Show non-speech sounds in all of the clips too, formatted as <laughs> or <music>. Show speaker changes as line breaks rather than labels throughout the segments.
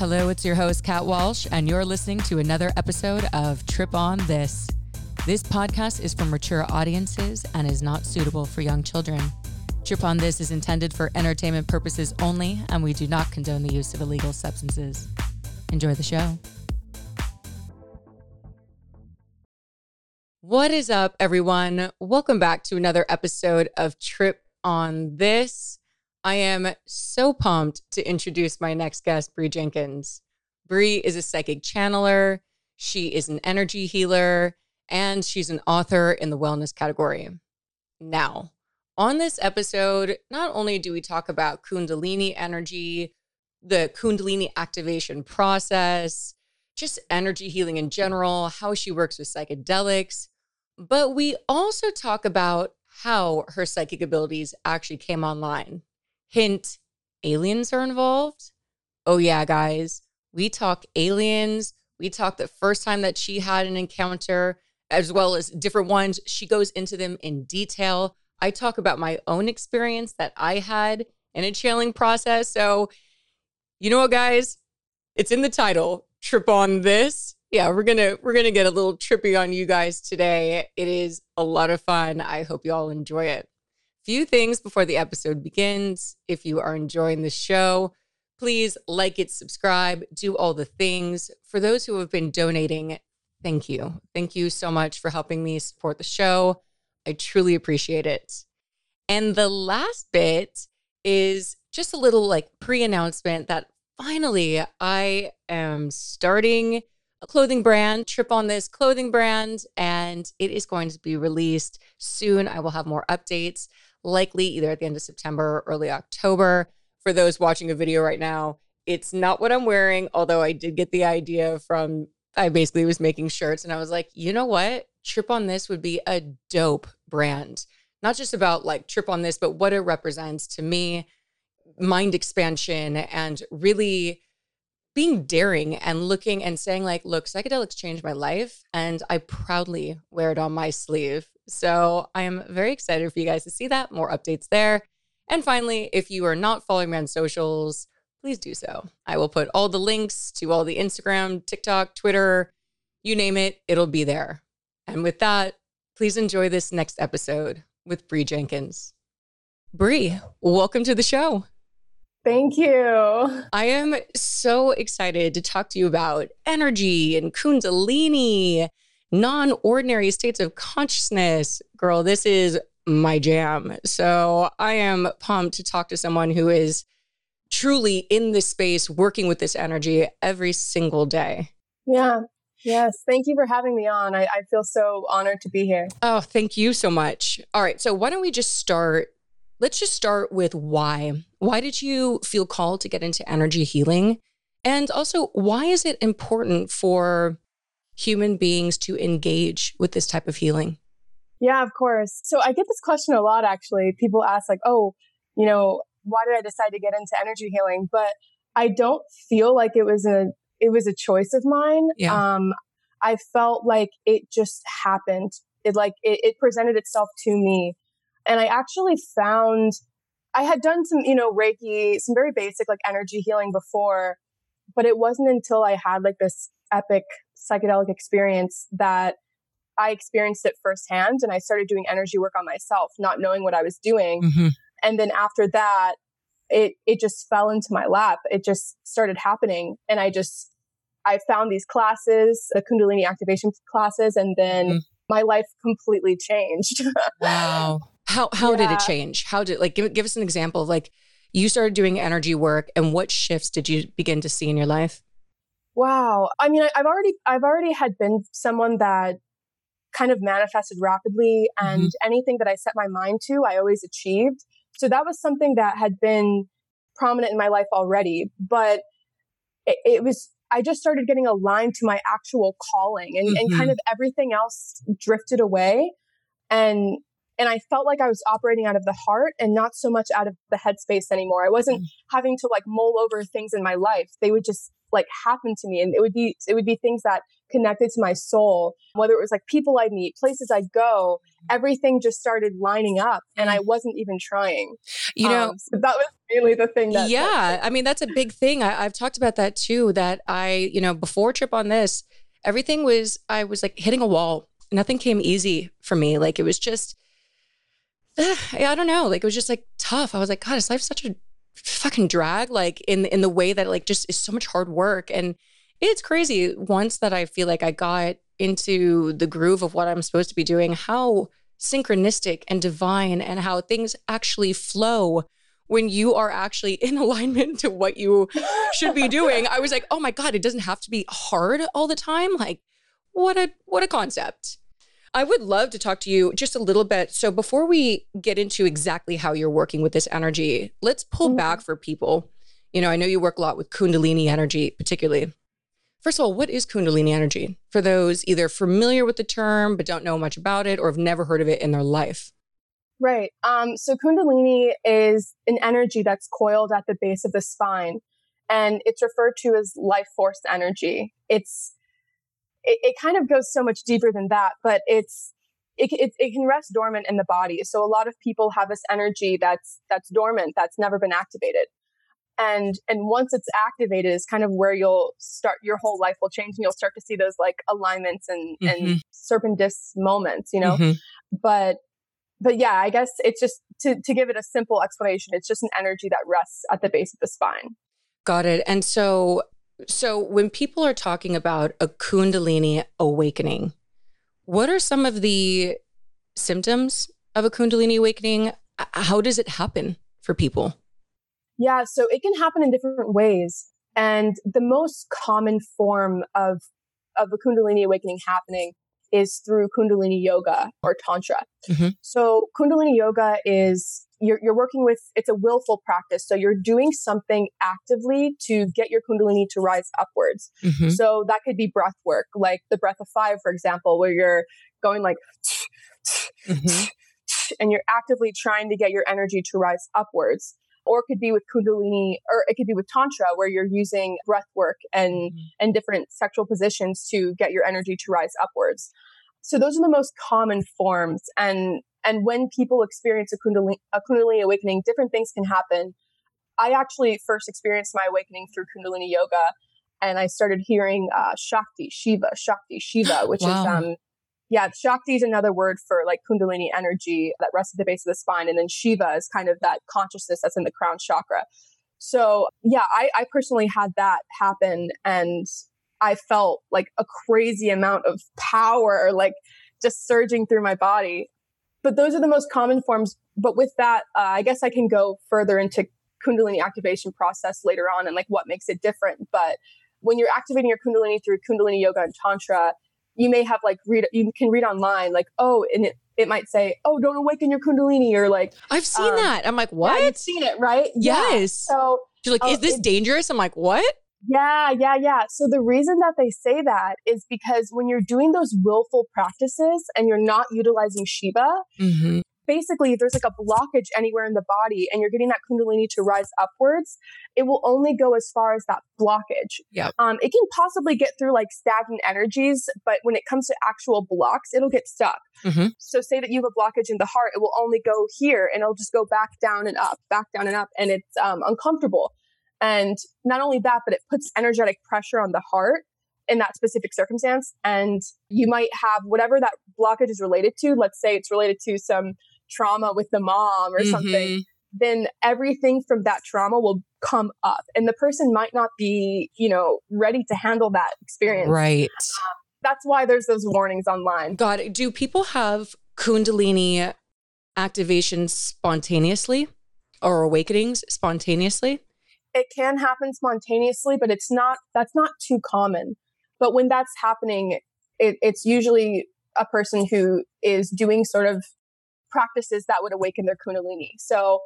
Hello, it's your host, Kat Walsh, and you're listening to another episode of Trip on This. This podcast is for mature audiences and is not suitable for young children. Trip on This is intended for entertainment purposes only, and we do not condone the use of illegal substances. Enjoy the show. What is up, everyone? Welcome back to another episode of Trip on This. I am so pumped to introduce my next guest, Bree Jenkins. Bree is a psychic channeler, she is an energy healer, and she's an author in the wellness category. Now, on this episode, not only do we talk about Kundalini energy, the Kundalini activation process, just energy healing in general, how she works with psychedelics, but we also talk about how her psychic abilities actually came online. Hint, aliens are involved. Oh, yeah, guys. We talk aliens. We talk the first time that she had an encounter, as well as different ones. She goes into them in detail. I talk about my own experience that I had in a channeling process. So, you know what, guys? It's in the title. Trip on this. Yeah, we're gonna we're gonna get a little trippy on you guys today. It is a lot of fun. I hope you all enjoy it few things before the episode begins. If you are enjoying the show, please like it, subscribe, do all the things. For those who have been donating, thank you. Thank you so much for helping me support the show. I truly appreciate it. And the last bit is just a little like pre announcement that finally I am starting a clothing brand, Trip on This clothing brand, and it is going to be released soon. I will have more updates likely either at the end of September or early October. For those watching a video right now, it's not what I'm wearing, although I did get the idea from I basically was making shirts and I was like, you know what? Trip on this would be a dope brand. Not just about like trip on this, but what it represents to me, mind expansion and really being daring and looking and saying like look psychedelics changed my life and i proudly wear it on my sleeve so i am very excited for you guys to see that more updates there and finally if you are not following me on socials please do so i will put all the links to all the instagram tiktok twitter you name it it'll be there and with that please enjoy this next episode with Bree Jenkins. Bree, welcome to the show.
Thank you.
I am so excited to talk to you about energy and Kundalini, non ordinary states of consciousness. Girl, this is my jam. So I am pumped to talk to someone who is truly in this space, working with this energy every single day.
Yeah. Yes. Thank you for having me on. I, I feel so honored to be here.
Oh, thank you so much. All right. So why don't we just start Let's just start with why. Why did you feel called to get into energy healing? And also, why is it important for human beings to engage with this type of healing?
Yeah, of course. So I get this question a lot actually. People ask, like, oh, you know, why did I decide to get into energy healing? But I don't feel like it was a it was a choice of mine. Yeah. Um, I felt like it just happened. It like it, it presented itself to me. And I actually found I had done some, you know, Reiki, some very basic like energy healing before, but it wasn't until I had like this epic psychedelic experience that I experienced it firsthand and I started doing energy work on myself, not knowing what I was doing. Mm-hmm. And then after that, it it just fell into my lap. It just started happening and I just I found these classes, the Kundalini activation classes and then mm-hmm. my life completely changed. <laughs>
wow. How how yeah. did it change? How did like give give us an example of like you started doing energy work and what shifts did you begin to see in your life?
Wow. I mean, I, have already I've already had been someone that kind of manifested rapidly and mm-hmm. anything that I set my mind to, I always achieved. So that was something that had been prominent in my life already, but it, it was I just started getting aligned to my actual calling and, mm-hmm. and kind mm-hmm. of everything else drifted away. And and I felt like I was operating out of the heart and not so much out of the headspace anymore. I wasn't mm. having to like mull over things in my life. They would just like happened to me and it would be it would be things that connected to my soul whether it was like people i meet places i go everything just started lining up and i mm. wasn't even trying.
You know um,
so that was really the thing that
yeah that, i mean that's a big thing I, i've talked about that too that i you know before trip on this everything was i was like hitting a wall. Nothing came easy for me like it was just <sighs> i don't know like it was just like tough. I was like god is life such a fucking drag like in in the way that like just is so much hard work. And it's crazy once that I feel like I got into the groove of what I'm supposed to be doing how synchronistic and divine and how things actually flow when you are actually in <laughs> alignment to what you should be doing. I was like oh my god it doesn't have to be hard all the time. Like what a what a concept I would love to talk to you just a little bit. So before we get into exactly how you're working with this energy, let's pull mm-hmm. back for people. You know, I know you work a lot with Kundalini energy, particularly. First of all, what is Kundalini energy for those either familiar with the term but don't know much about it or have never heard of it in their life?
Right. Um, so Kundalini is an energy that's coiled at the base of the spine, and it's referred to as life force energy. It's it, it kind of goes so much deeper than that, but it's it, it, it, can rest dormant in the body. So a lot of people have this energy that's that's dormant, that's never been activated. And and once it's activated is kind of where you'll start your whole life will change and you'll start to see those like alignments and mm-hmm. and serpentist moments, you know. Mm-hmm. But but yeah, I guess it's just to to give it a simple explanation, it's just an energy that rests at the base of the spine.
Got it. And so so, when people are talking about a Kundalini awakening, what are some of the symptoms of a Kundalini awakening? How does it happen for people?
Yeah, so it can happen in different ways. And the most common form of, of a Kundalini awakening happening is through Kundalini yoga or Tantra. Mm-hmm. So, Kundalini yoga is you're, you're working with it's a willful practice so you're doing something actively to get your kundalini to rise upwards mm-hmm. so that could be breath work like the breath of fire for example where you're going like mm-hmm. and you're actively trying to get your energy to rise upwards or it could be with kundalini or it could be with tantra where you're using breath work and mm-hmm. and different sexual positions to get your energy to rise upwards so those are the most common forms and and when people experience a kundalini, a kundalini awakening, different things can happen. I actually first experienced my awakening through kundalini yoga and I started hearing uh, Shakti, Shiva, Shakti, Shiva, <gasps> which wow. is, um, yeah, Shakti is another word for like Kundalini energy that rests at the base of the spine. And then Shiva is kind of that consciousness that's in the crown chakra. So, yeah, I, I personally had that happen and I felt like a crazy amount of power, like just surging through my body but those are the most common forms. But with that, uh, I guess I can go further into Kundalini activation process later on and like what makes it different. But when you're activating your Kundalini through Kundalini yoga and Tantra, you may have like read, you can read online, like, oh, and it, it might say, oh, don't awaken your Kundalini or like,
I've seen um, that. I'm like, what?
Yeah, you've seen it, right?
Yes.
Yeah. So
you're like, uh, is this dangerous? I'm like, what?
Yeah, yeah, yeah. So the reason that they say that is because when you're doing those willful practices and you're not utilizing Shiva, mm-hmm. basically, there's like a blockage anywhere in the body and you're getting that Kundalini to rise upwards, it will only go as far as that blockage.
Yeah.
Um, it can possibly get through like stagnant energies, but when it comes to actual blocks, it'll get stuck. Mm-hmm. So, say that you have a blockage in the heart, it will only go here and it'll just go back down and up, back down and up, and it's um, uncomfortable. And not only that, but it puts energetic pressure on the heart in that specific circumstance. And you might have whatever that blockage is related to. Let's say it's related to some trauma with the mom or mm-hmm. something. Then everything from that trauma will come up, and the person might not be, you know, ready to handle that experience.
Right.
Um, that's why there's those warnings online.
God, do people have Kundalini activations spontaneously or awakenings spontaneously?
It can happen spontaneously, but it's not, that's not too common. But when that's happening, it, it's usually a person who is doing sort of practices that would awaken their Kundalini. So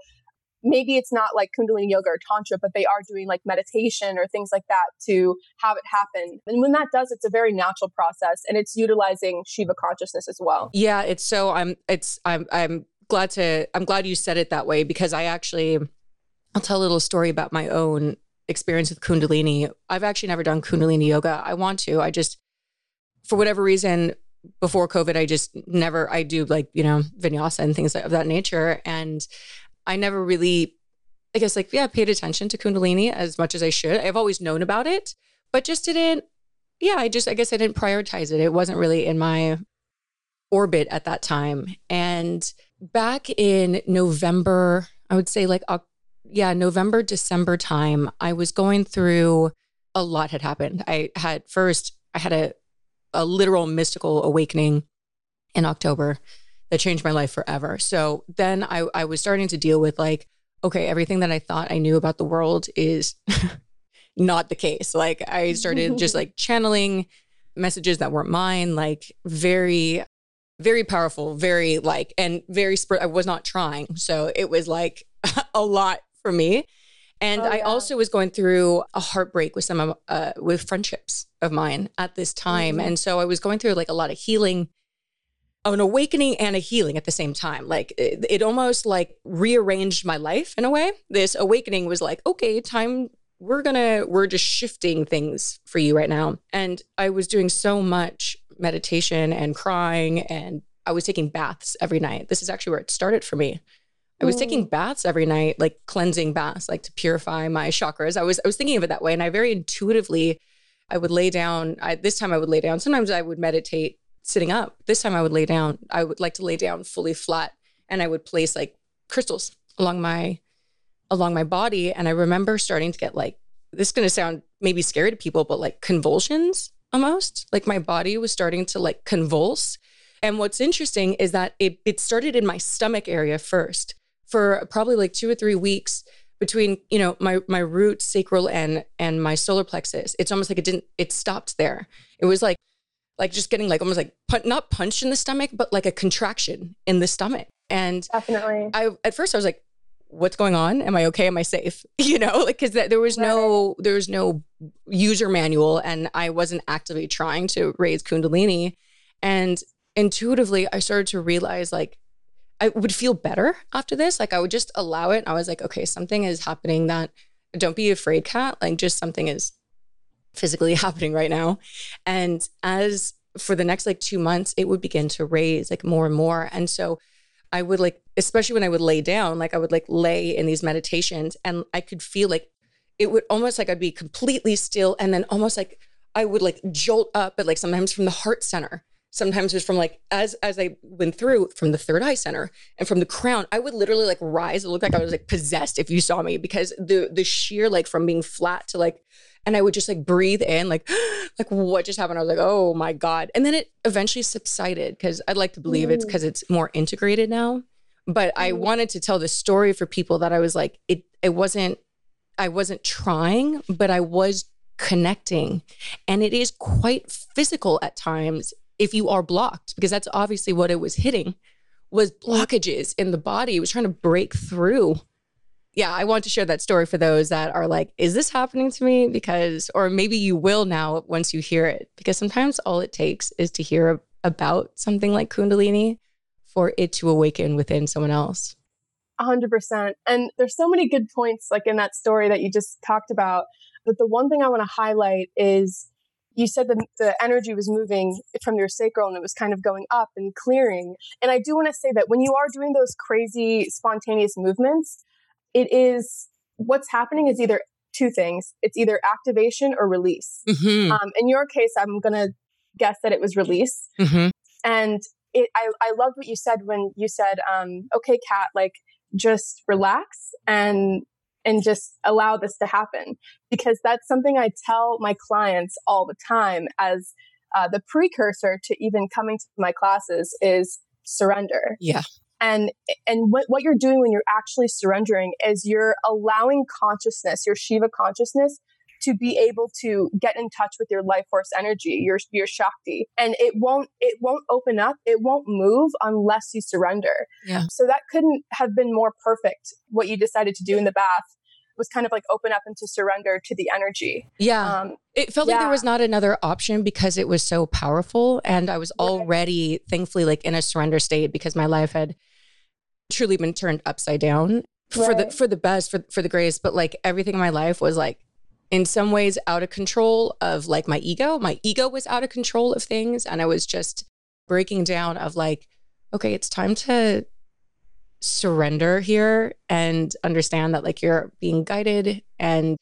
maybe it's not like Kundalini yoga or Tantra, but they are doing like meditation or things like that to have it happen. And when that does, it's a very natural process and it's utilizing Shiva consciousness as well.
Yeah. It's so, I'm, it's, I'm, I'm glad to, I'm glad you said it that way because I actually, I'll tell a little story about my own experience with Kundalini. I've actually never done Kundalini yoga. I want to. I just, for whatever reason, before COVID, I just never, I do like, you know, vinyasa and things of that nature. And I never really, I guess, like, yeah, paid attention to Kundalini as much as I should. I've always known about it, but just didn't, yeah, I just, I guess I didn't prioritize it. It wasn't really in my orbit at that time. And back in November, I would say like, yeah, November, December time, I was going through a lot had happened. I had first, I had a, a literal mystical awakening in October that changed my life forever. So then I, I was starting to deal with like, okay, everything that I thought I knew about the world is <laughs> not the case. Like I started <laughs> just like channeling messages that weren't mine, like very, very powerful, very like, and very, sp- I was not trying. So it was like <laughs> a lot for me. And oh, I also was going through a heartbreak with some of uh, with friendships of mine at this time, mm-hmm. and so I was going through like a lot of healing, an awakening and a healing at the same time. Like it, it almost like rearranged my life in a way. This awakening was like, okay, time we're gonna we're just shifting things for you right now. And I was doing so much meditation and crying, and I was taking baths every night. This is actually where it started for me. I was taking mm. baths every night, like cleansing baths, like to purify my chakras. I was I was thinking of it that way, and I very intuitively, I would lay down. I, this time I would lay down. Sometimes I would meditate sitting up. This time I would lay down. I would like to lay down fully flat, and I would place like crystals along my along my body. And I remember starting to get like this is going to sound maybe scary to people, but like convulsions almost. Like my body was starting to like convulse. And what's interesting is that it it started in my stomach area first for probably like two or three weeks between you know my my root sacral and and my solar plexus. It's almost like it didn't it stopped there. It was like like just getting like almost like not punched in the stomach but like a contraction in the stomach. And
definitely.
I at first i was like what's going on? Am i okay? Am i safe? <laughs> You know like because there was no there was no user manual and i wasn't actively trying to raise kundalini. And intuitively i started to realize like I would feel better after this. Like I would just allow it. I was like, okay, something is happening that don't be afraid, Kat. Like just something is physically <laughs> happening right now. And as for the next like two months, it would begin to raise like more and more. And so I would like, especially when I would lay down, like I would like lay in these meditations and I could feel like it would almost like I'd be completely still and then almost like I would like jolt up, but like sometimes from the heart center sometimes it was from like as as I went through from the third eye center and from the crown, I would literally like rise. It looked like I was like possessed if you saw me because the the sheer like from being flat to like and I would just like breathe in like <gasps> like what just happened? I was like, oh my God. And then it eventually subsided because I'd like to believe it's because it's more integrated now. But I mm. wanted to tell the story for people that I was like, it it wasn't I wasn't trying, but I was connecting. And it is quite physical at times if you are blocked, because that's obviously what it was hitting was blockages in the body. It was trying to break through. Yeah, I want to share that story for those that are like, is this happening to me? Because, or maybe you will now once you hear it, because sometimes all it takes is to hear about something like Kundalini for it to awaken within someone else.
A hundred percent. And there's so many good points like in that story that you just talked about. But the one thing I want to highlight is you said that the energy was moving from your sacral and it was kind of going up and clearing. And I do want to say that when you are doing those crazy spontaneous movements, it is what's happening is either two things it's either activation or release. Mm-hmm. Um, in your case, I'm going to guess that it was release. Mm-hmm. And it, I, I loved what you said when you said, um, okay, Kat, like just relax and and just allow this to happen because that's something I tell my clients all the time as uh, the precursor to even coming to my classes is surrender.
Yeah.
And and what, what you're doing when you're actually surrendering is you're allowing consciousness, your Shiva consciousness, to be able to get in touch with your life force energy, your your Shakti. And it won't it won't open up, it won't move unless you surrender.
Yeah.
So that couldn't have been more perfect what you decided to do in the bath was kind of like open up into surrender to the energy.
Yeah. Um, it felt yeah. like there was not another option because it was so powerful. And I was already, right. thankfully, like in a surrender state because my life had truly been turned upside down for the for the best for for the greatest. but like everything in my life was like in some ways out of control of like my ego. My ego was out of control of things. And I was just breaking down of like, okay, it's time to surrender here and understand that like you're being guided. And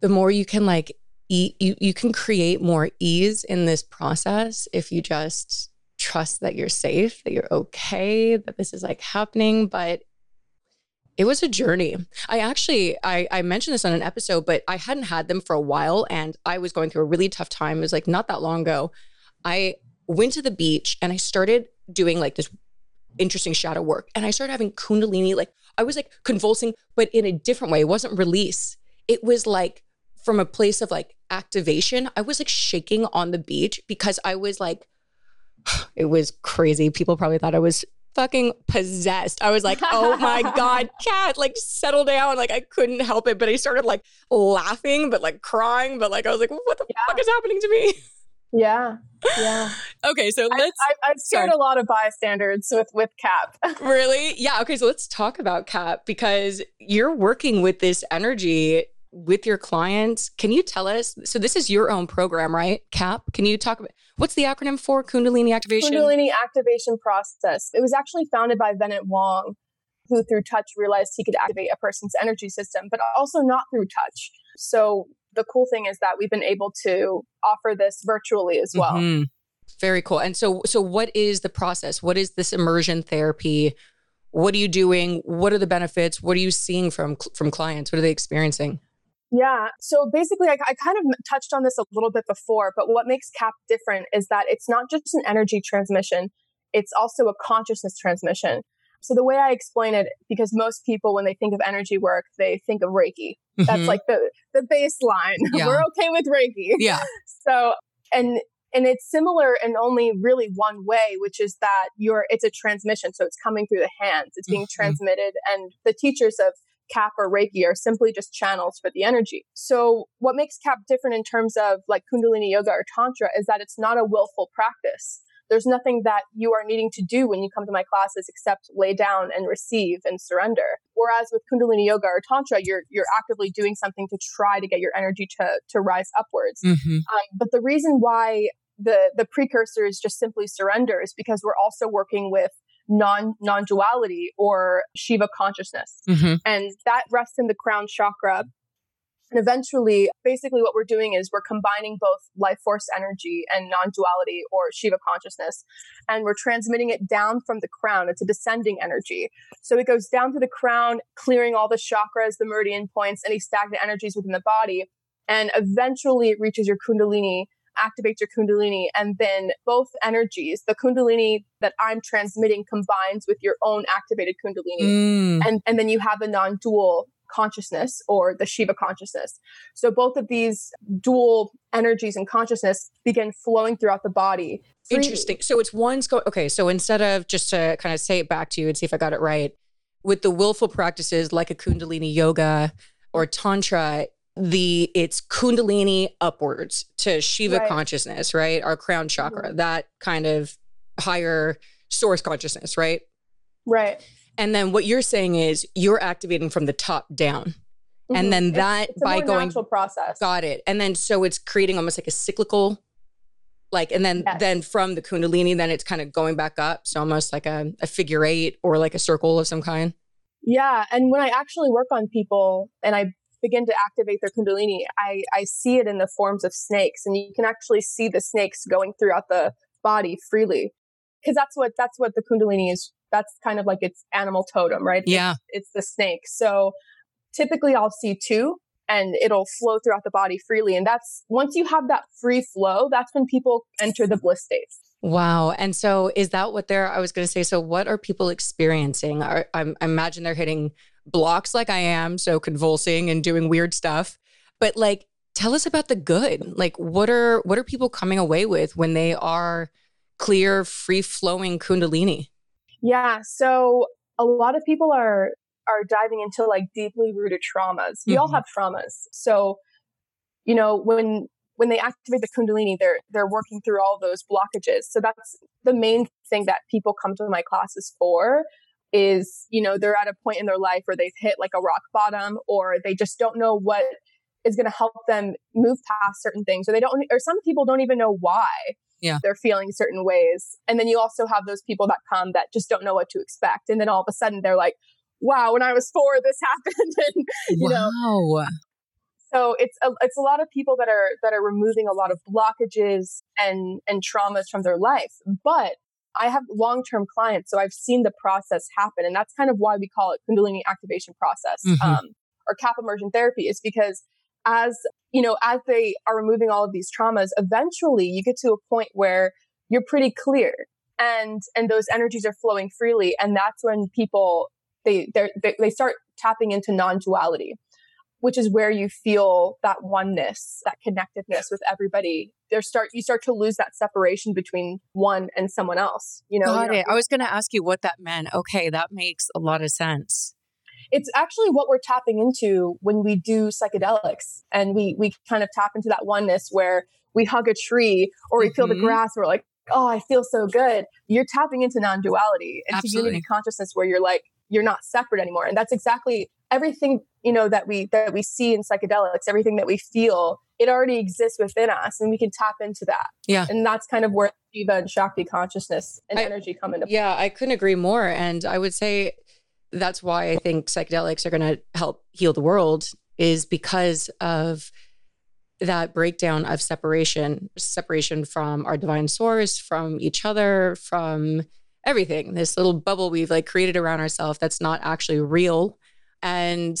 the more you can like eat, you, you can create more ease in this process if you just trust that you're safe, that you're okay, that this is like happening. But it was a journey. I actually I, I mentioned this on an episode, but I hadn't had them for a while and I was going through a really tough time. It was like not that long ago. I went to the beach and I started doing like this interesting shadow work. And I started having kundalini, like I was like convulsing, but in a different way. It wasn't release. It was like from a place of like activation. I was like shaking on the beach because I was like, <sighs> it was crazy. People probably thought I was fucking possessed. I was like, oh my <laughs> God, Kat, like settle down. Like I couldn't help it. But I started like laughing, but like crying. But like I was like, what the yeah. fuck is happening to me?
Yeah. Yeah. <laughs>
okay. So let's.
I, have scared a lot of bystanders with, with KAP. <laughs>
really? Yeah. Okay. So let's talk about KAP because you're working with this energy with your clients. Can you tell us? So this is your own program, right? KAP. Can you talk about what's the acronym for Kundalini activation?
Kundalini activation process. It was actually founded by Bennett Wong, who through touch realized he could activate a person's energy system, but also not through touch. So the cool thing is that we've been able to offer this virtually as well. Mm-hmm.
Very cool. And so so what is the process? What is this immersion therapy? What are you doing? What are the benefits? What are you seeing from from clients? What are they experiencing?
Yeah. So basically, I, I, kind of touched on this a little bit before, but what makes KAP different is that it's not just an energy transmission, it's also a consciousness transmission. So the way I explain it, because most people, when they think of energy work, they think of Reiki. Mm-hmm. That's like the, the baseline. <laughs> Yeah. We're okay with Reiki.
Yeah. <laughs>
So, and, and it's similar in only really one way, which is that you're, it's a transmission. So it's coming through the hands. It's being mm-hmm. transmitted. And the teachers of KAP or Reiki are simply just channels for the energy. So what makes KAP different in terms of like Kundalini yoga or Tantra is that it's not a willful practice. There's nothing that you are needing to do when you come to my classes except lay down and receive and surrender. Whereas with Kundalini yoga or Tantra, you're, you're actively doing something to try to get your energy to, to rise upwards. Mm-hmm. Um, but the reason why the, the precursor is just simply surrender is because we're also working with non non duality or Shiva consciousness, mm-hmm. and that rests in the crown chakra. And eventually, basically, what we're doing is we're combining both life force energy and non duality or Shiva consciousness, and we're transmitting it down from the crown. It's a descending energy. So it goes down to the crown, clearing all the chakras, the meridian points, any stagnant energies within the body. And eventually, it reaches your Kundalini activates your Kundalini. And then both energies, the Kundalini that I'm transmitting combines with your own activated Kundalini. Mm. And, and then you have the non dual consciousness or the Shiva consciousness. So both of these dual energies and consciousness begin flowing throughout the body.
Freely. Interesting. So it's one's go okay. So instead of just to kind of say it back to you and see if I got it right, with the willful practices like a Kundalini yoga or Tantra, the it's kundalini upwards to shiva right. consciousness right? Our crown chakra mm-hmm. that kind of higher source consciousness right?
Right.
And then what you're saying is you're activating from the top down. Mm-hmm. and then that
it's, it's
by going
process.
Got it. And then so it's creating almost like a cyclical like and then yes. then from the kundalini then it's kind of going back up. So almost like a, a figure eight or like a circle of some kind.
Yeah. And when i actually work on people and i begin to activate their kundalini, I, I see it in the forms of snakes, and you can actually see the snakes going throughout the body freely, because that's what that's what the kundalini is. That's kind of like its animal totem, right?
Yeah,
it's, it's the snake. So typically, I'll see two, and it'll flow throughout the body freely. And that's once you have that free flow, that's when people enter the bliss states.
Wow. And so is that what they're, I was going to say, so what are people experiencing? Are, I, I imagine they're hitting blocks like I am, so convulsing and doing weird stuff. But like tell us about the good. Like what are what are people coming away with when they are clear, free-flowing kundalini?
Yeah, so a lot of people are are diving into like deeply rooted traumas. We mm-hmm. all have traumas. So, you know, when when they activate the kundalini, they're they're working through all those blockages. So that's the main thing that people come to my classes for is, you know, they're at a point in their life where they've hit like a rock bottom or they just don't know what is going to help them move past certain things or they don't or some people don't even know why
yeah.
they're feeling certain ways. And then you also have those people that come that just don't know what to expect. And then all of a sudden they're like wow when i was four <laughs> this happened. <laughs> And you wow. know so it's a, it's a lot of people that are that are removing a lot of blockages and and traumas from their life. But I have long term clients, so I've seen the process happen. And that's kind of why we call it Kundalini activation process mm-hmm. um, or KAP immersion therapy, is because as you know, as they are removing all of these traumas, eventually you get to a point where you're pretty clear and and those energies are flowing freely and that's when people they they they start tapping into non-duality which is where you feel that oneness, that connectedness with everybody. There start you start to lose that separation between one and someone else. You know,
got it. I was going to ask you what that meant. Okay, that makes a lot of sense.
It's actually what we're tapping into when we do psychedelics, and we we kind of tap into that oneness where we hug a tree or we mm-hmm. feel the mm-hmm. grass. we're like, oh, I feel so good. You're tapping into non-duality, into Absolutely. unity consciousness, where you're like, you're not separate anymore, and that's exactly everything you know that we that we see in psychedelics everything that we feel it already exists within us and we can tap into that.
Yeah.
And that's kind of where shiva and shakti consciousness and I, energy come into
play. Yeah i couldn't agree more and i would say that's why i think psychedelics are going to help heal the world is because of that breakdown of separation separation from our divine source from each other from everything. This little bubble we've like created around ourselves that's not actually real and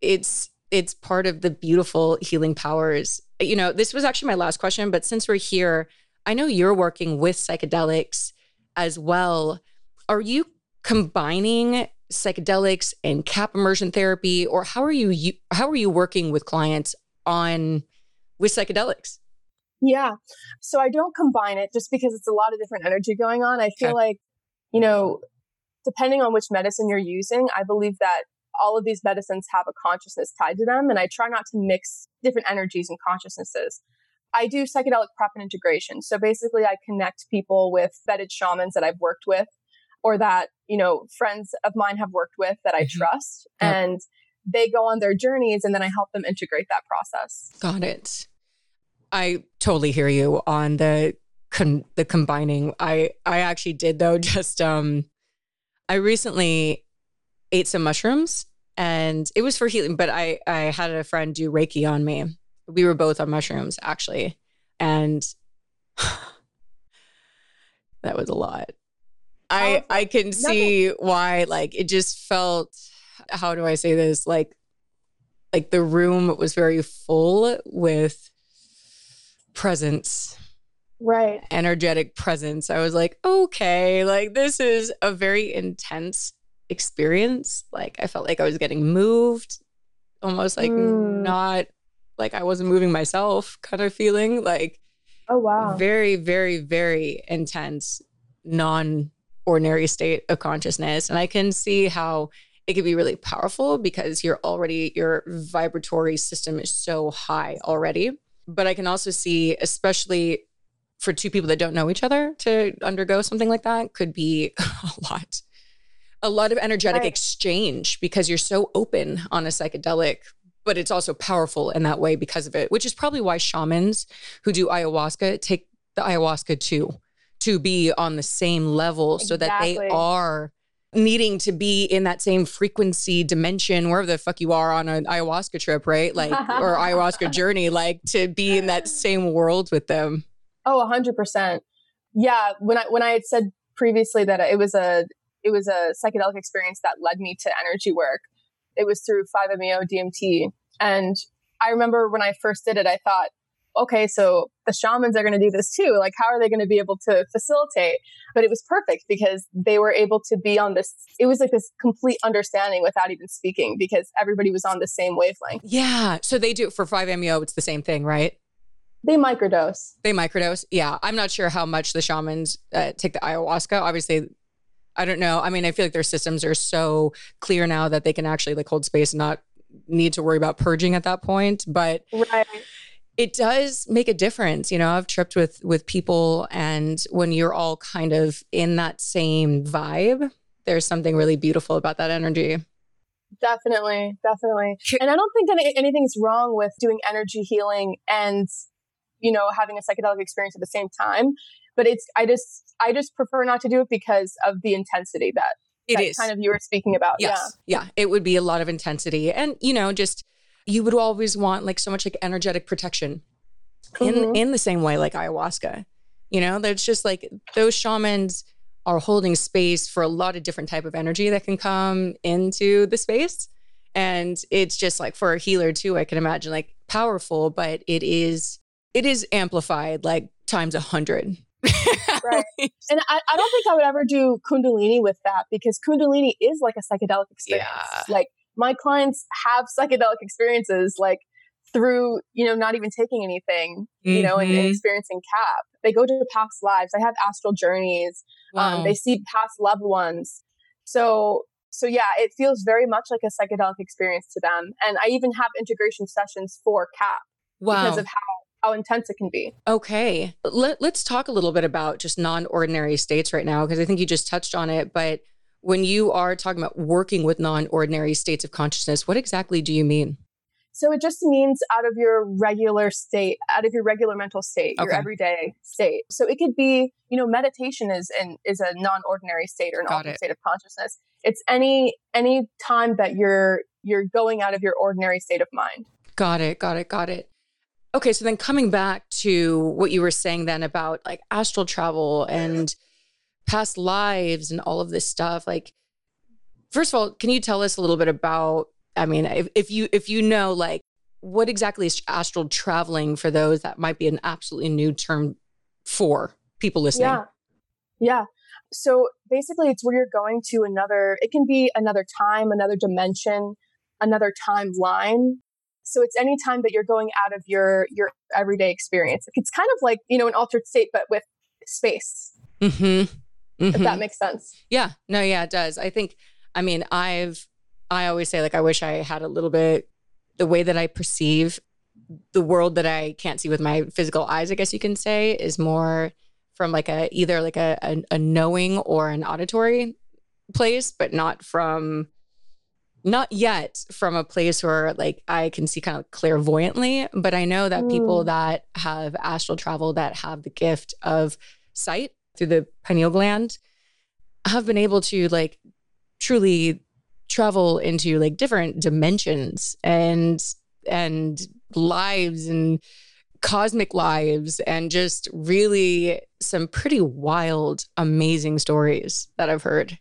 it's it's part of the beautiful healing powers. You know, this was actually my last question, but since we're here, I know you're working with psychedelics as well. Are you combining psychedelics and KAP immersion therapy or how are you, you how are you working with clients on with psychedelics?
Yeah. So I don't combine it just because it's a lot of different energy going on. I feel okay. like, you know, depending on which medicine you're using, I believe that all of these medicines have a consciousness tied to them, and I try not to mix different energies and consciousnesses. I do psychedelic prep and integration. So basically, I connect people with vetted shamans that I've worked with or that, you know, friends of mine have worked with that I mm-hmm. trust. Yep. And they go on their journeys and then I help them integrate that process.
Got it. I totally hear you on the con- the combining. I I actually did though <laughs> just um I recently ate some mushrooms and it was for healing, but I I had a friend do Reiki on me. We were both on mushrooms actually. And <sighs> that was a lot. I I can see why like it just felt how do I say this like like the room was very full with presence
right
energetic presence i was like okay like this is a very intense experience. Like I felt like I was getting moved, almost like mm. not like I wasn't moving myself kind of feeling. Like,
oh, wow.
Very, very, very intense, non ordinary state of consciousness. And I can see how it could be really powerful because you're already, your vibratory system is so high already. But I can also see, especially for two people that don't know each other, to undergo something like that could be <laughs> a lot a lot of energetic right. exchange because you're so open on a psychedelic but it's also powerful in that way because of it which is probably why shamans who do ayahuasca take the ayahuasca too to be on the same level exactly. so that they are needing to be in that same frequency dimension wherever the fuck you are on an ayahuasca trip right like <laughs> or ayahuasca journey like to be in that same world with them
oh 100% yeah when i when i had said previously that it was a it was a psychedelic experience that led me to energy work. It was through 5-MeO DMT. And I remember when I first did it, I thought, okay, so the shamans are going to do this too. Like, how are they going to be able to facilitate? But it was perfect because they were able to be on this, it was like this complete understanding without even speaking because everybody was on the same wavelength.
Yeah. So they do for 5-MeO, it's the same thing, right?
They microdose.
They microdose. Yeah. I'm not sure how much the shamans uh, take the ayahuasca. Obviously, I don't know. I mean, I feel like their systems are so clear now that they can actually like hold space and not need to worry about purging at that point. But
right.
it does make a difference. You know, I've tripped with with people and when you're all kind of in that same vibe, there's something really beautiful about that energy.
Definitely, definitely. And I don't think any, anything's wrong with doing energy healing and, you know, having a psychedelic experience at the same time. But it's, I just, I just prefer not to do it because of the intensity that,
it
that
is.
kind of you were speaking about.
Yes. Yeah. yeah. It would be a lot of intensity. And, you know, just, you would always want like so much like energetic protection in, mm-hmm. in the same way like ayahuasca. You know, there's just like those shamans, are holding space for a lot of different type of energy that can come into the space and it's just like for a healer too i can imagine like powerful but it is it is amplified like times a hundred <laughs>
right and I, I don't think i would ever do kundalini with that because kundalini is like a psychedelic experience yeah. like my clients have psychedelic experiences like through you know not even taking anything you mm-hmm. know and, and, mm-hmm. experiencing KAP they go to past lives i have astral journeys wow. um, they see past loved ones so so yeah it feels very much like a psychedelic experience to them and i even have integration sessions for KAP wow. because of how how intense it can be.
Okay. Let, let's talk a little bit about just non ordinary states right now, because I think you just touched on it. But when you are talking about working with non ordinary states of consciousness, what exactly do you mean?
So it just means out of your regular state, out of your regular mental state, okay. your everyday state. So it could be, you know, meditation is an is a non-ordinary state or an altered state of consciousness. It's any any time that you're you're going out of your ordinary state of mind.
Got it. Got it. Got it. Okay, so then coming back to what you were saying then about like astral travel and past lives and all of this stuff, like first of all, can you tell us a little bit about I mean, if, if you if you know like what exactly is astral traveling for those that might be an absolutely new term for people listening.
Yeah. Yeah. So basically it's where you're going to another it can be another time, another dimension, another timeline. So it's any time that you're going out of your your everyday experience. It's kind of like, you know, an altered state but with space. Mm-hmm. Mm-hmm. If that mm-hmm. makes sense.
Yeah. No, yeah, it does. I think I mean, I've I always say, like, I wish I had a little bit the way that I perceive the world that I can't see with my physical eyes, I guess you can say, is more from like a either like a, a, a knowing or an auditory place, but not from not yet from a place where like I can see kind of clairvoyantly, but I know that mm. people that have astral travel that have the gift of sight through the pineal gland have been able to like truly travel into like different dimensions and and lives and cosmic lives and just really some pretty wild amazing stories that I've heard.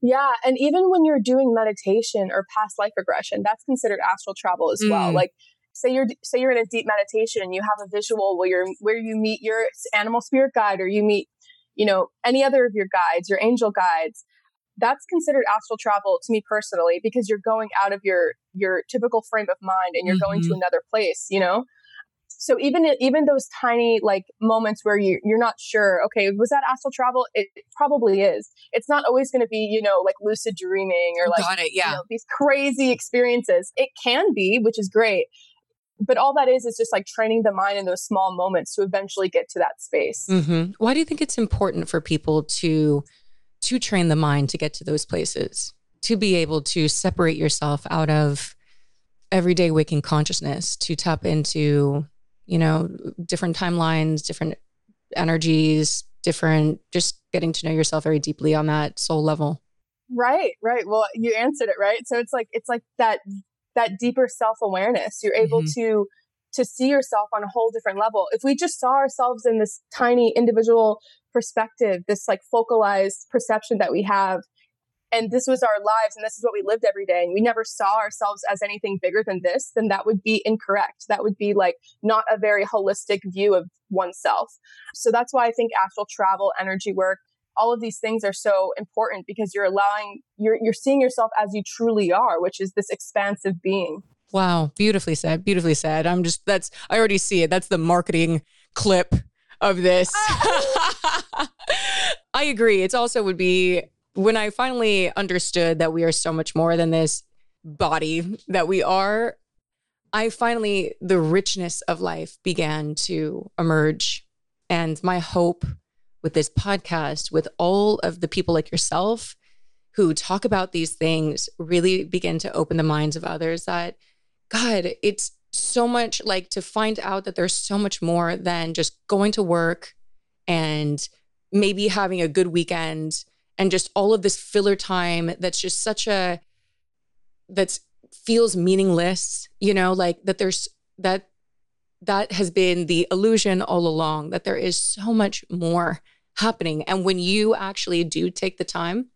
Yeah, and even when you're doing meditation or past life regression, that's considered astral travel as mm. well. Like say you're say you're in a deep meditation and you have a visual where you're where you meet your animal spirit guide or you meet you know any other of your guides, your angel guides that's considered astral travel to me personally because you're going out of your your typical frame of mind and you're mm-hmm. going to mm-hmm. another place you know so even even those tiny like moments where you you're not sure okay was that astral travel? It, it probably is. It's not always going to be you know like lucid dreaming or like
Got it, yeah.
You know, these crazy experiences. It can be which is great but all that is is just like training the mind in those small moments to eventually get to that space.
Mm-hmm. why do you think it's important for people to to train the mind to get to those places, to be able to separate yourself out of everyday waking consciousness, to tap into, you know, different timelines, different energies, different, just getting to know yourself very deeply on that soul level.
Right, right. Well, you answered it, right? So it's like, it's like that, that deeper self awareness. You're able mm-hmm. to, to see yourself on a whole different level. If we just saw ourselves in this tiny individual perspective, this like focalized perception that we have. And this was our lives and this is what we lived every day. And we never saw ourselves as anything bigger than this, then that would be incorrect. That would be like not a very holistic view of oneself. So that's why I think astral travel, energy work, all of these things are so important because you're allowing, you're, you're seeing yourself as you truly are, which is this expansive being.
Wow. Beautifully said. Beautifully said. I'm just, that's, I already see it. That's the marketing clip of this. Ah. <laughs> I agree. It's also would be when I finally understood that we are so much more than this body that we are. I finally, the richness of life began to emerge. And my hope with this podcast, with all of the people like yourself who talk about these things really begin to open the minds of others that, God, it's so much like to find out that there's so much more than just going to work and maybe having a good weekend and just all of this filler time that's just such a that's feels meaningless you know like that there's that that has been the illusion all along that there is so much more happening. And when you actually do take the time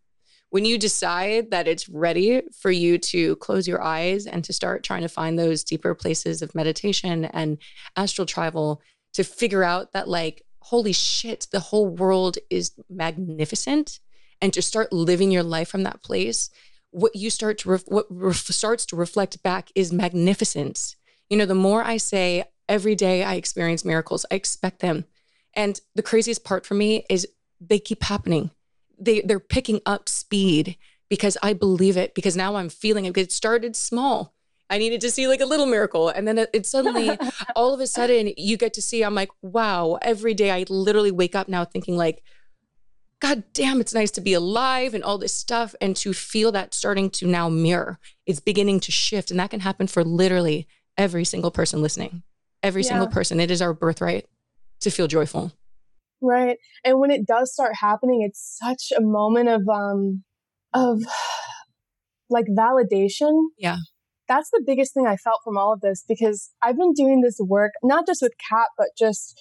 when you decide that it's ready for you to close your eyes and to start trying to find those deeper places of meditation and astral travel to figure out that like holy shit the whole world is magnificent and to start living your life from that place what you start to ref- what ref- starts to reflect back is magnificence you know the more i say every day i experience miracles i expect them and the craziest part for me is they keep happening they they're picking up speed because I believe it because now I'm feeling it. It started small. I needed to see like a little miracle. And then it, it suddenly, <laughs> all of a sudden, you get to see, I'm like, wow, every day I literally wake up now thinking, like, God damn, it's nice to be alive and all this stuff. And to feel that starting to now mirror, it's beginning to shift. And that can happen for literally every single person listening. Every yeah. single person. It is our birthright to feel joyful.
Right. And when it does start happening, it's such a moment of um of <sighs> like validation.
Yeah.
That's the biggest thing I felt from all of this because I've been doing this work not just with Kat but just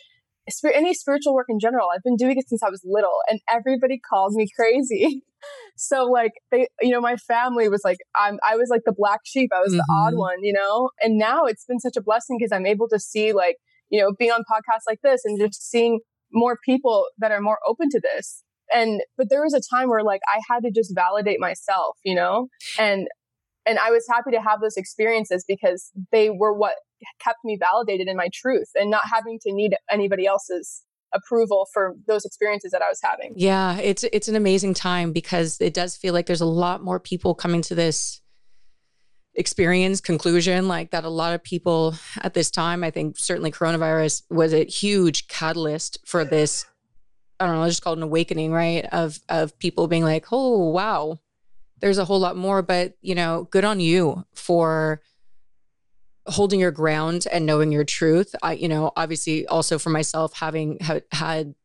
any spiritual work in general. I've been doing it since I was little and everybody calls me crazy. <laughs> so like they you know my family was like I'm I was like the black sheep. I was mm-hmm. the odd mm-hmm. one, you know? And now it's been such a blessing because I'm able to see like you know, being on podcasts like this and just seeing more people that are more open to this and but there was a time where like i had to just validate myself you know and and i was happy to have those experiences because they were what kept me validated in my truth and not having to need anybody else's approval for those experiences that i was having.
Yeah it's it's an amazing time because it does feel like there's a lot more people coming to this experience conclusion like that a lot of people at this time i think certainly coronavirus was a huge catalyst for this i don't know let's just call it an awakening right of of people being like oh wow there's a whole lot more but you know good on you for holding your ground and knowing your truth. I you know obviously also for myself having ha- had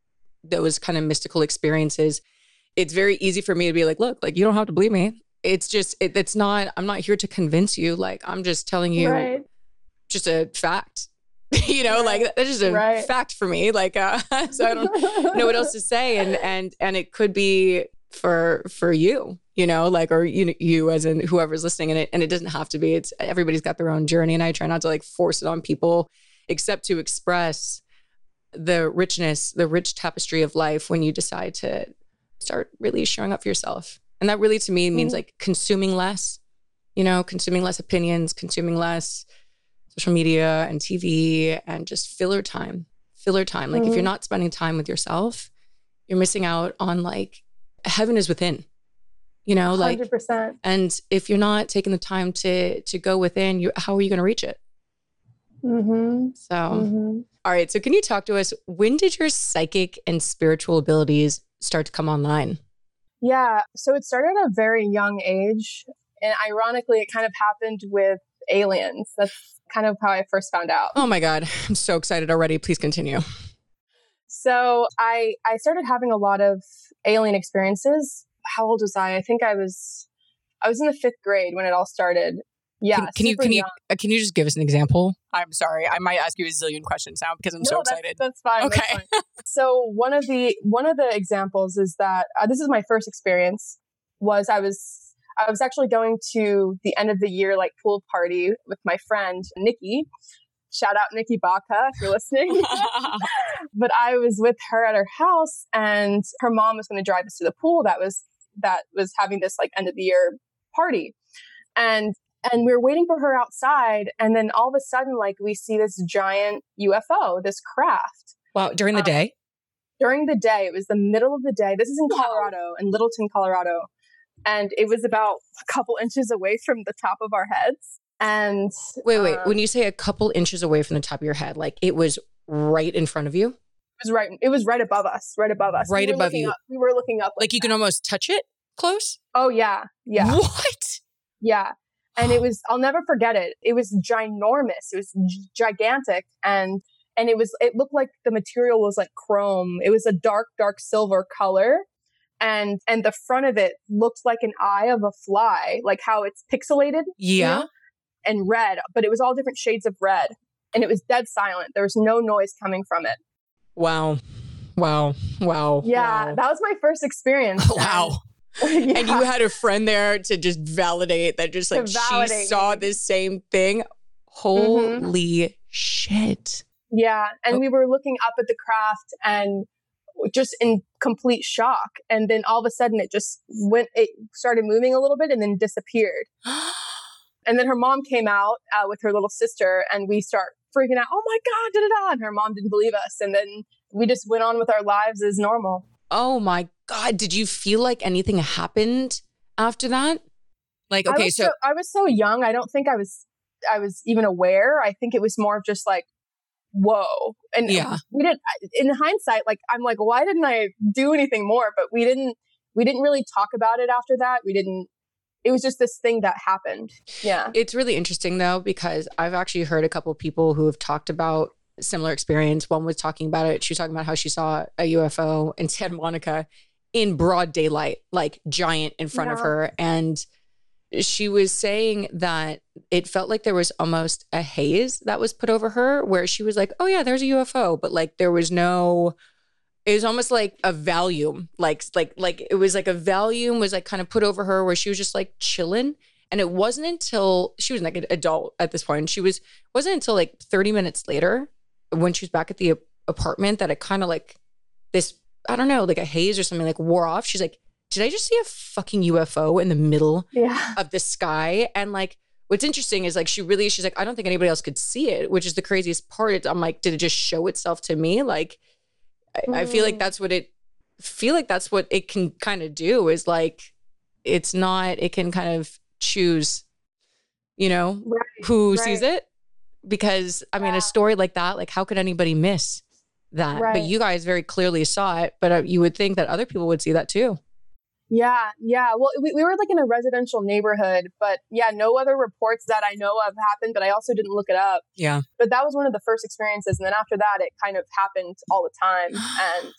those kind of mystical experiences it's very easy for me to be like look like you don't have to believe me. It's just it, it's not i'm not here to convince you. Like i'm just telling you right. just a fact. <laughs> You know right. like that's just a right. fact for me. Like uh <laughs> so i don't know what else to say. And and and it could be for for you you know like or you you as in whoever's listening and it and it doesn't have to be it's everybody's got their own journey and i try not to like force it on people except to express the richness the rich tapestry of life when you decide to start really showing up for yourself and that really to me means mm-hmm. like consuming less, you know, consuming less opinions, consuming less social media and TV and just filler time. Filler time. Like mm-hmm. if you're mm-hmm. not spending time with yourself, you're missing out on like heaven is within. You know, like
100%.
and if you're not taking the time to to go within, you how are you going to reach it?
Mm-hmm.
So, mm-hmm. All right. So, can you talk to us? When did your psychic and spiritual abilities start to come online?
Yeah. So it started at a very young age. And ironically, it kind of happened with aliens. That's kind of how I first found out.
Oh my God. <laughs> I'm so excited already. Please continue.
So I I started having a lot of alien experiences. How old was I? I think I was I was in the fifth grade when it all started. Yeah.
Can, can you can young. you uh, can you just give us an example? I'm sorry, I might ask you a zillion questions now because I'm no, so excited.
That's, that's fine. Okay. That's fine. so one of the one of the examples is that uh, this is my first experience. Was I was I was actually going to the end of the year like pool party with my friend Nikki. Shout out Nikki Baca if you're listening. <laughs> but I was with her at her house, and her mom was going to drive us to the pool that was that was having this like end of the year party. And and we were waiting for her outside and then all of a sudden like we see this giant ufo this craft.
Wow during the um, day?
during the day. It was the middle of the day. This is in colorado wow. in littleton colorado. And it was about a couple inches away from the top of our heads. And
wait wait. um, when you say a couple inches away from the top of your head like it was right in front of you
was right it was right above us right above us
right
we
above you
up, we were looking up
like, like you can almost touch it close?
Oh yeah, yeah.
What?
Yeah. And it <gasps> was I'll never forget it. It was ginormous. It was g- gigantic and and it was it looked like the material was like chrome. It was a dark dark silver color and and the front of it looked like an eye of a fly, like how it's pixelated.
Yeah.
You know? And red, but it was all different shades of red. And it was dead silent. There was no noise coming from it.
Wow. Wow. Wow.
Yeah,
wow.
that was my first experience. <laughs>
wow.
And, yeah.
And you had a friend there to just validate that just like she saw the same thing. Holy shit.
Yeah. And
Oh.
we were looking up at the craft and just in complete shock. And then all of a sudden it just went, it started moving a little bit and then disappeared. <gasps> And then her mom came out uh, with her little sister and we start freaking out. Oh my God, da da da. And her mom didn't believe us. And then we just went on with our lives as normal.
oh my God. Did you feel like anything happened after that? Like,
I
okay, so,
I was so young. I don't think I was, I was even aware. I think it was more of just like, whoa. And
Yeah.
we didn't, in hindsight, like, I'm like, why didn't I do anything more? But we didn't, we didn't really talk about it after that. We didn't, it was just this thing that happened. Yeah.
It's really interesting though, because I've actually heard a couple of people who have talked about similar experience. One was talking about it. She was talking about how she saw a UFO in Santa Monica in broad daylight, like giant in front of her. And she was saying that it felt like there was almost a haze that was put over her where she was like, oh, yeah, there's a UFO. But like there was no, it was almost like a volume, like, like, like it was like a volume was like kind of put over her where she was just like chilling. And it wasn't until she was like an adult at this point. She was wasn't until like 30 minutes later when she was back at the apartment that it kind of like this, I don't know, like a haze or something like wore off. She's like, did I just see a fucking UFO in the middle
Yeah.
of the sky? And like what's interesting is like she really she's like, I don't think anybody else could see it, which is the craziest part. It's, I'm like, did it just show itself to me? Like I, I feel like
Mm.
that's what it feel like that's what it can kind of do is like it's not it can kind of choose you know
Right.
who sees it because i mean
Yeah.
a story like that like how could anybody miss that but you guys very clearly saw it but uh, you would think that other people would see that too
Yeah, yeah. Well, we, we were like in a residential neighborhood, but yeah, no other reports that I know of happened, but I also didn't look it up.
yeah
But that was one of the first experiences. And then after that, it kind of happened all the time. <gasps> And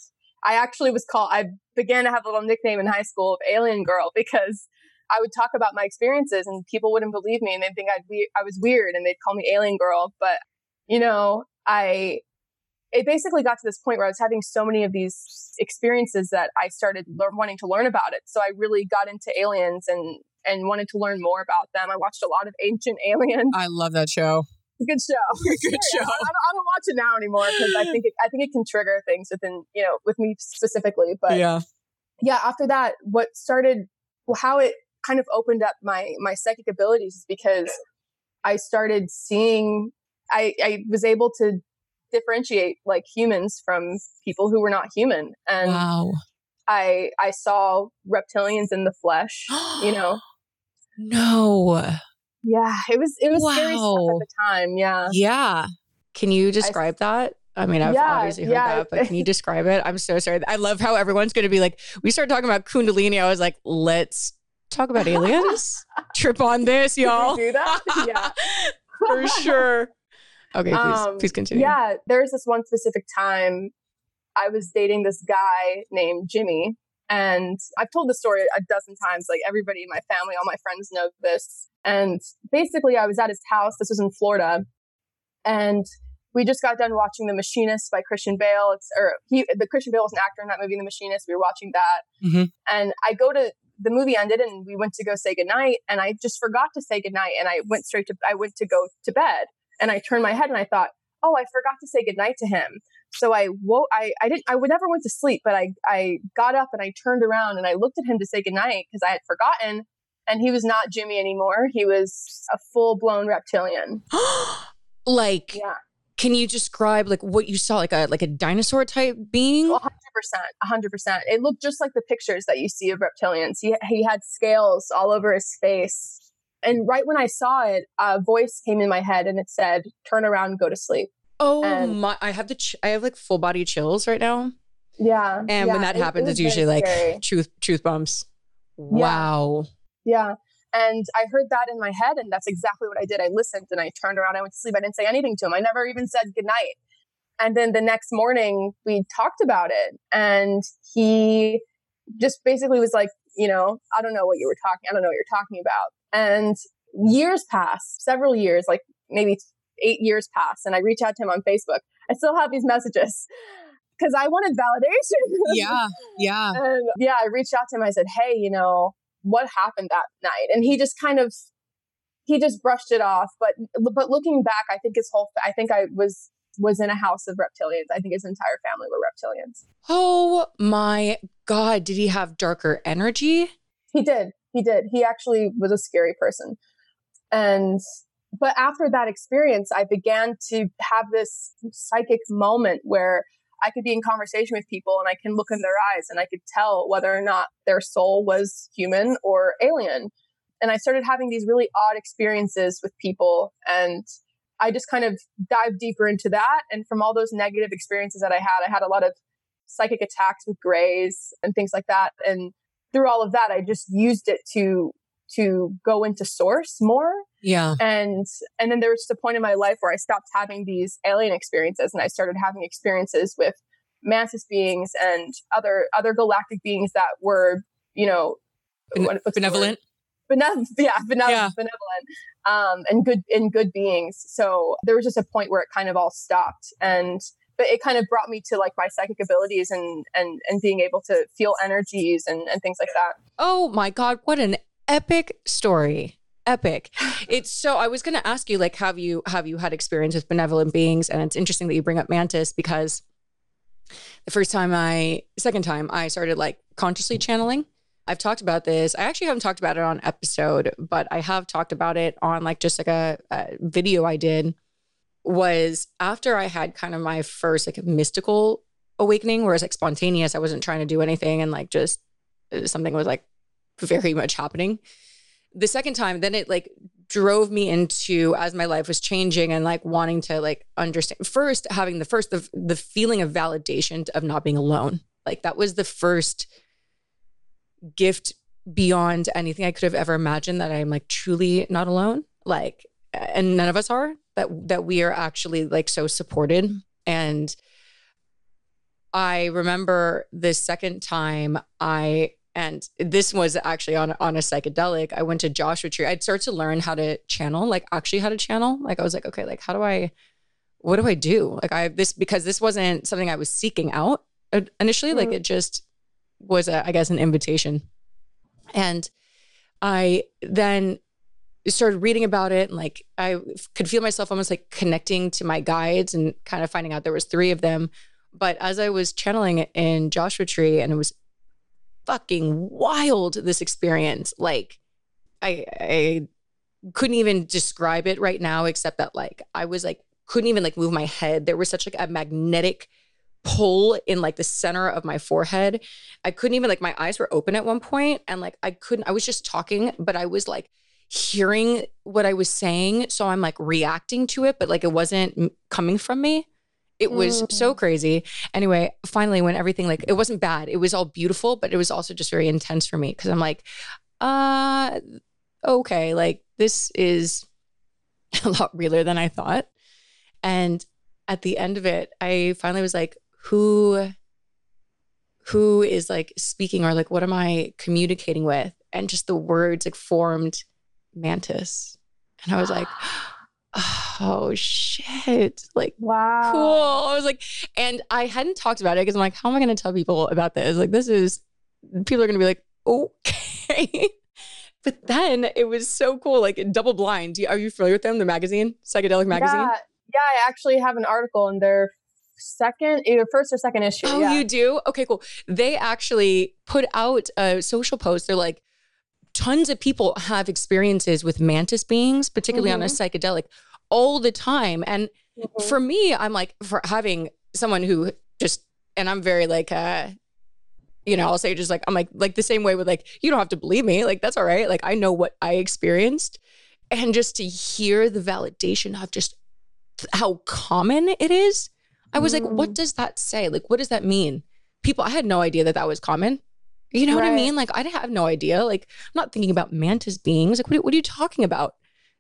I actually was called, I began to have a little nickname in high school of Alien Girl <laughs> because I would talk about my experiences and people wouldn't believe me and they'd think I'd be, I was weird and they'd call me Alien Girl. But, you know, I, it basically got to this point where I was having so many of these experiences that I started lear- wanting to learn about it. So I really got into aliens and and wanted to learn more about them. I watched a lot of Ancient <laughs> Aliens.
i love that show
It's a good show. <laughs>
Good show.
I, I don't, I don't watch it now anymore because I think it, I think it can trigger things within you know with me specifically. But yeah.
yeah
after that, what started well, how it kind of opened up my my psychic abilities is because I started seeing. I I was able to differentiate like humans from people who were not human, and
wow
I I saw reptilians in the flesh. You know, <gasps>
no
yeah, it was it was scary stuff at the time. Yeah.
yeah can you describe that I mean, I've
Yeah,
obviously heard
yeah.
that, but can you <laughs> describe it? I'm so sorry. I love how everyone's going to be like, we started talking about Kundalini. I was like, let's talk about <laughs> aliens. Trip on this, y'all.
do that? Yeah. <laughs>
For sure. Okay, please,
Um,
please continue.
Yeah, there's this one specific time I was dating this guy named Jimmy. And I've told the story a dozen times. Like everybody in my family, all my friends know this. And basically, I was at his house. This was in Florida. And we just got done watching The Machinist by Christian Bale. It's or he the Christian Bale was an actor in that movie, The Machinist. We were watching that.
Mhm.
And I go to the movie ended and we went to go say goodnight. And I just forgot to say goodnight. And I went straight to I went to go to bed and I turned my head and I thought, oh, I forgot to say goodnight to him. So I woke, I, I didn't, I would never went to sleep, but I, I got up and I turned around and I looked at him to say goodnight because I had forgotten and he was not Jimmy anymore. He was a full blown reptilian. <gasps>
like,
Yeah.
can you describe like what you saw, like a like a dinosaur type being?
Oh, a hundred percent, hundred percent. It looked just like the pictures that you see of reptilians. He, he had scales all over his face. And right when I saw it, a voice came in my head and it said, turn around, go to sleep.
Oh
and-
my! I have the ch- I have like full body chills right now,
Yeah.
and
yeah,
when that
it- it
happens,
was
it's usually like
scary.
truth truth bumps. Wow.
Yeah. And I heard that in my head, and that's exactly what I did. I listened and I turned around. I went to sleep. I didn't say anything to him. I never even said goodnight. And then the next morning, we talked about it, and he just basically was like, you know, I don't know what you were talking. I don't know what you're talking about. And years pass, several years, like maybe eight years pass, and I reach out to him on Facebook. I still have these messages <laughs> because I wanted validation.
yeah, yeah, <laughs>
and yeah. I reached out to him. I said, "Hey, you know, what happened that night?" And he just kind of he just brushed it off. But but looking back, I think his whole I think I was was in a house of reptilians. I think his entire family were reptilians.
Oh my god! Did he have darker energy?
He did. He did. He actually was a scary person. And but after that experience, I began to have this psychic moment where I could be in conversation with people and I can look in their eyes and I could tell whether or not their soul was human or alien. And I started having these really odd experiences with people and I just kind of dived deeper into that. And from all those negative experiences that I had, I had a lot of psychic attacks with grays and things like that. And through all of that, I just used it to to go into source more.
Yeah.
And and then there was just a point in my life where I stopped having these alien experiences and I started having experiences with mantis beings and other other galactic beings that were, you know,
ben- benevolent.
Benevolent, yeah, benevolent, yeah. benevolent, um, and good, and good beings. So there was just a point where it kind of all stopped, and but it kind of brought me to like my psychic abilities and and and being able to feel energies and and things like that.
Oh my god, what an epic story. Epic. <laughs> It's so i was going to ask you like have you have you had experience with benevolent beings? And it's interesting that you bring up mantis because the first time i second time i started like consciously channeling i've talked about this. I actually haven't talked about it on episode but i have talked about it on like just like a, a video i did was after i had kind of my first like mystical awakening whereas like spontaneous i wasn't trying to do anything and like just uh, something was like very much happening. The second time, then it like drove me into as my life was changing and like wanting to like understand first having the first the, the feeling of validation of not being alone. Like that was the first gift beyond anything i could have ever imagined that i'm like truly not alone. Like and none of us are that that we are actually like so supported and i remember the second time i and this was actually on on a psychedelic. I went to Joshua Tree. I'd start to learn how to channel, like actually how to channel. Like I was like, okay, like how do I, what do I do? Like I this because this wasn't something I was seeking out initially. Mm-hmm. Like it just was, a, I guess, an invitation, and I then started reading about it and like I could feel myself almost like connecting to my guides and kind of finding out there was three of them. But as I was channeling in Joshua Tree and it was fucking wild this experience. Like I I couldn't even describe it right now except that like I was like couldn't even like move my head. There was such like a magnetic pull in like the center of my forehead. I couldn't even like my eyes were open at one point and like I couldn't I was just talking but I was like hearing what I was saying so I'm like reacting to it but like it wasn't coming from me. It was mm. so crazy. Anyway, finally, when everything like it wasn't bad, it was all beautiful, but it was also just very intense for me because I'm like, uh, okay, like this is <laughs> a lot realer than I thought. And at the end of it, I finally was like, who, who is like speaking or like what am I communicating with? And just the words like formed mantis. And I was like, <gasps> oh shit. Like
wow.
cool. I was like and i hadn't talked about it because i'm like how am i going to tell people about this? Like this is people are going to be like okay. <laughs> But then it was so cool like DoubleBlind. Are you familiar with them the magazine? Psychedelic magazine?
Yeah, yeah i actually have an article in their second either first or second issue
oh
yeah.
you do? Okay cool. They actually put out a social post. They're like tons of people have experiences with mantis beings, particularly mm-hmm. on a mm-hmm. psychedelic, all the time. And mm-hmm. for me, I'm like, for having someone who just, and I'm very like, uh, you know, I'll say just like, I'm like, like the same way with like, you don't have to believe me. Like, that's all right. Like, I know what I experienced. And just to hear the validation of just how common it is, I was mm. like, what mm. does that say? Like, what does that mean? People, I had no idea that that was common You know what I mean? Like I have no idea. Like I'm not thinking about mantis beings. Like what, what are you talking about?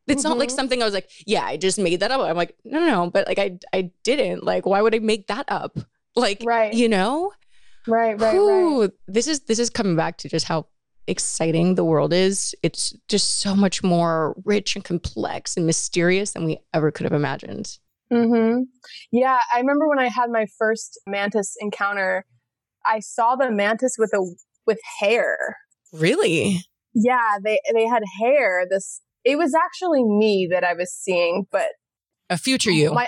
It's not like
Mhm.
something I was like, yeah, I just made that up. I'm like, no, no, no. But like I I didn't. Like, why would I make that up? <laughs> Like,
Right.
you know?
Right, right, right.
This is this is coming back to just how exciting the world is. It's just so much more rich and complex and mysterious than we ever could have imagined.
hmm Yeah, I remember when I had my first mantis encounter, I saw the mantis with a with hair.
Really?
Yeah, they they had hair. This it was actually me that I was seeing, but
A future you.
my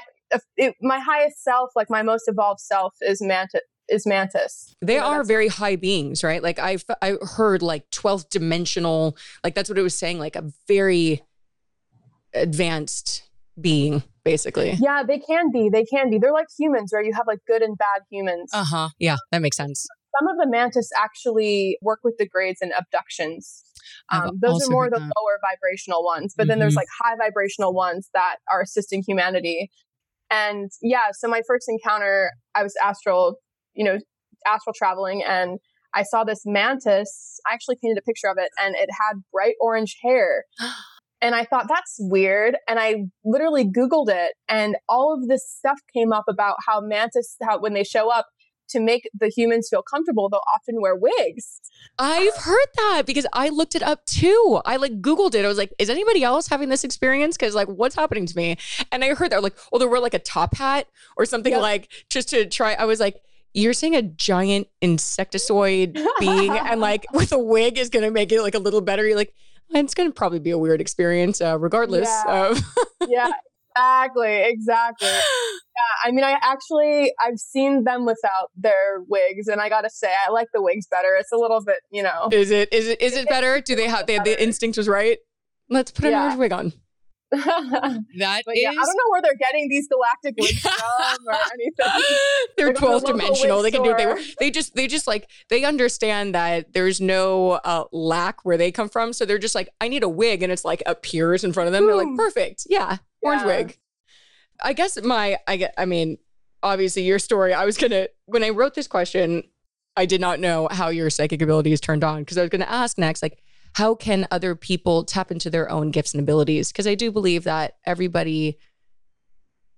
it, my highest self, like my most evolved self, is mantis. Is mantis.
They
You know,
are very high beings, right? Like I've I heard like 12th dimensional, like that's what it was saying, like a very advanced being, basically.
Yeah, they can be. They can be. They're like humans, where you have like good and bad humans.
Uh-huh. Yeah, that makes sense.
Some of the mantis actually work with the grays and abductions. Um, those are more the
that.
lower vibrational ones, but then there's
Mhm.
like high vibrational ones that are assisting humanity. And yeah, so my first encounter, I was astral, you know, astral traveling, and I saw this mantis. I actually painted a picture of it, and it had bright orange hair. <gasps> And I thought that's weird. And I literally Googled it, and all of this stuff came up about how mantis, how when they show up to make the humans feel comfortable, they'll often wear wigs.
I've heard that because I looked it up too. I like Googled it. I was like, is anybody else having this experience? Because like, what's happening to me? And I heard that like, oh, they wear like a top hat or something like just to try. I was like, you're saying a giant insectoid <laughs> being and like with a wig is going to make it like a little better. You're like, it's going to probably be a weird experience, uh, regardless
Yeah.
of.
yeah, <laughs> exactly, exactly. <gasps> Yeah, I mean, I actually I've seen them without their wigs, and I gotta say, I like the wigs better. It's a little bit, you know.
is it is it is it better? Do they have they, the instinct was right? Let's put an
Yeah.
orange wig on. <laughs>
but
That
yeah, I don't know where they're getting these galactic wigs <laughs> from or <laughs> anything.
They're
Like on the
12th
local
dimensional. They can do what they
store.
want. They just they just like they understand that there's no uh, lack where they come from. So they're just like, I need a wig, and it's like appears in front of them. They're like, perfect, yeah, orange
Yeah.
wig. I guess my I get. I mean, obviously your story. I was gonna when I wrote this question, I did not know how your psychic abilities turned on because I was gonna ask next, like, how can other people tap into their own gifts and abilities? Because I do believe that everybody,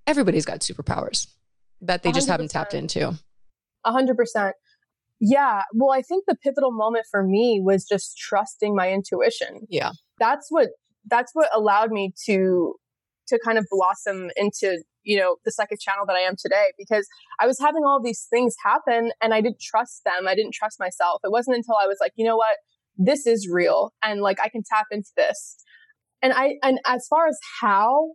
everybody's got superpowers that they just haven't tapped into.
A hundred percent. Yeah. Well, I think the pivotal moment for me was just trusting my intuition.
Yeah.
That's what that's what allowed me to to kind of blossom into, you know, the second channel that I am today because I was having all these things happen and I didn't trust them. I didn't trust myself. It wasn't until I was like, you know what? This is real and like I can tap into this. And I and as far as how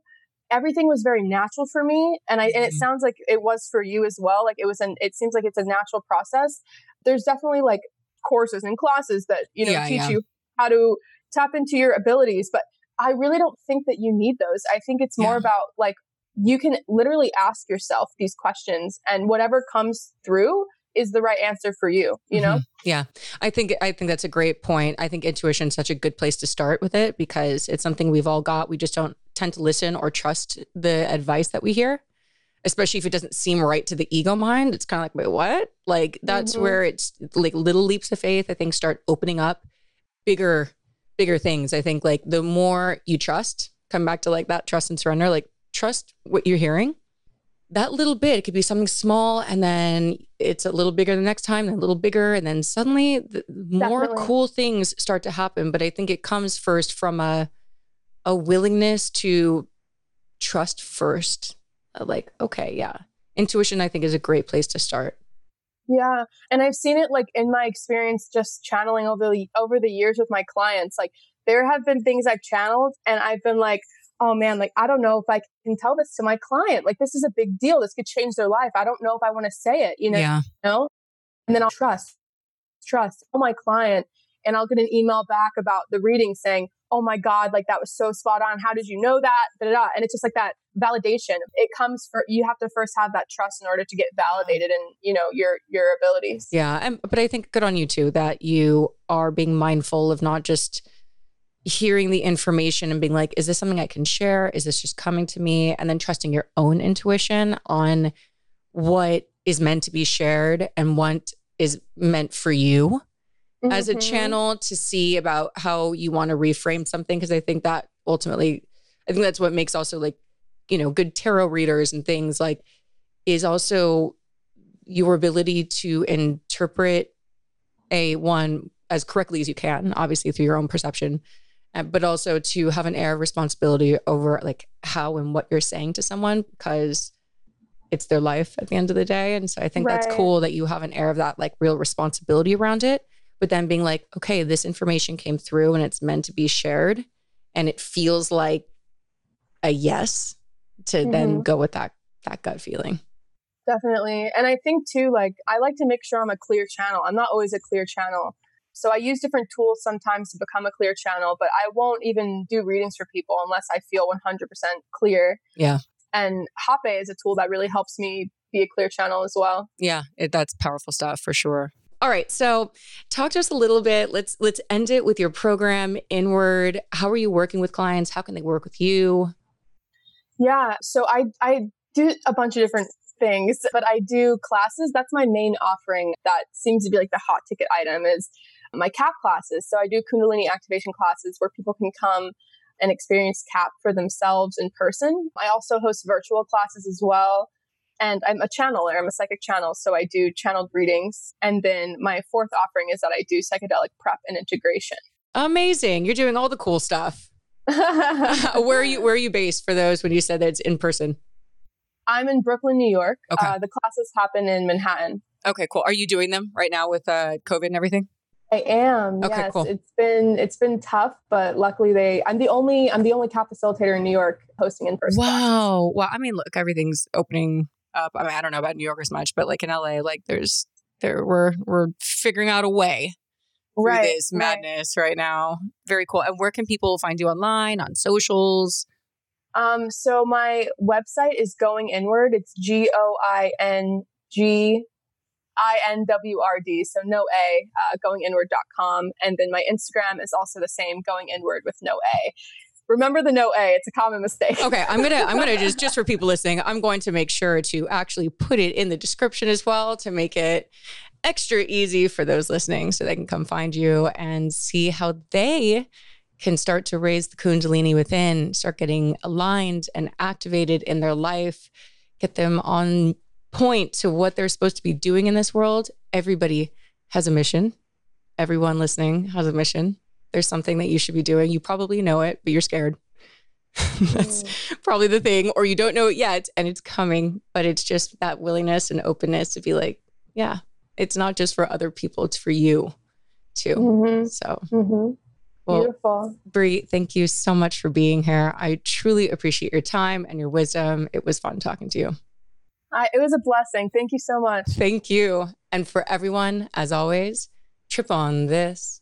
everything was very natural for me and i and it
Mhm.
sounds like it was for you as well like it was an it seems like it's a natural process there's definitely like courses and classes that you know
Yeah,
teach
yeah.
you how to tap into your abilities but i really don't think that you need those i think it's more
Yeah.
about like you can literally ask yourself these questions and whatever comes through is the right answer for you you know
Mhm. Yeah. I think I think that's a great point. I think intuition is such a good place to start with it because it's something we've all got. We just don't tend to listen or trust the advice that we hear, especially if it doesn't seem right to the ego mind. It's kind of like, wait, what? Like that's
Mhm.
where it's like little leaps of faith, I think, start opening up bigger, bigger things. I think like the more you trust, come back to like that trust and surrender, like trust what you're hearing that little bit it could be something small and then it's a little bigger the next time then a little bigger and then suddenly the more
Definitely.
cool things start to happen but i think it comes first from a a willingness to trust first like okay yeah intuition i think is a great place to start
Yeah, and I've seen it like in my experience just channeling over the over the years with my clients. Like there have been things I've channeled and I've been like, "Oh man, like I don't know if I can tell this to my client. Like this is a big deal. This could change their life. I don't know if I want to say it, you know,
yeah
you know?" And then I'll trust trust tell my client and I'll get an email back about the reading saying, "Oh my god, like that was so spot on. How did you know that?" Da, da, da. And it's just like that validation. It comes for you have to first have that trust in order to get validated in, you know, your your abilities.
Yeah, and, but I think good on you too that you are being mindful of not just hearing the information and being like, is this something I can share? Is this just coming to me? And then trusting your own intuition on what is meant to be shared and what is meant for you. Mm-hmm. as a mm-hmm. channel to see about how you want to reframe something because I think that ultimately I think that's what makes also like you know good tarot readers and things like is also your ability to interpret a one as correctly as you can obviously through your own perception uh, but also to have an air of responsibility over like how and what you're saying to someone because it's their life at the end of the day and so i think right. that's cool that you have an air of that like real responsibility around it but then being like okay this information came through and it's meant to be shared. And it feels like a yes to mm-hmm. then go with that that gut feeling.
Definitely. And i think too like i like to make sure i'm a clear channel. I'm not always a clear channel. So i use different tools sometimes to become a clear channel but i won't even do readings for people unless i feel 100% clear.
Yeah.
And Hape is a tool that really helps me be a clear channel as well.
Yeah it, that's powerful stuff for sure all right. So talk to us a little bit. Let's let's end it with your program inward. How are you working with clients? How can they work with you?
Yeah. So I I do a bunch of different things, but I do classes. That's my main offering that seems to be like the hot ticket item is my KAP classes. So I do Kundalini activation classes where people can come and experience KAP for themselves in person. I also host virtual classes as well. And I'm a channeler, I'm a psychic channel. So I do channeled readings. And then my fourth offering is that I do psychedelic prep and integration.
Amazing. You're doing all the cool stuff. <laughs> where are you where are you based for those when you said that it's in person?
I'm in Brooklyn, New York. Okay. Uh, the classes happen in Manhattan.
Okay, cool. Are you doing them right now with uh, COVID and everything?
I am. Okay, yes, cool. it's been it's been tough, but luckily they. I'm the only I'm the only KAP facilitator in New York hosting in person.
Wow. Well, I mean, look, everything's opening up. I mean, I don't know about New York as much, but like in LA, like there's there we're we're figuring out a way through right, this madness right. right now. Very cool. And where can people find you online on socials?
Um, so my website is going inward. It's G O I N G I N W R D. So no A, uh, goinginward.com. And then my Instagram is also the same, going inward with no A. Remember the no A. It's a common mistake.
okay, I'm gonna I'm gonna just <laughs> just for people listening, I'm going to make sure to actually put it in the description as well to make it extra easy for those listening so they can come find you and see how they can start to raise the kundalini within, start getting aligned and activated in their life, get them on point to what they're supposed to be doing in this world. Everybody has a mission. Everyone listening has a mission there's something that you should be doing. You probably know it, but you're scared. <laughs> That's mm. probably the thing, or you don't know it yet and it's coming, but it's just that willingness and openness to be like, yeah, it's not just for other people, it's for you too. Mm-hmm. So, mm-hmm.
Well, Beautiful.
Brie, thank you so much for being here. I truly appreciate your time and your wisdom. It was fun talking to you.
Uh, it was a blessing. Thank you so much.
Thank you. And for everyone, as always, trip on this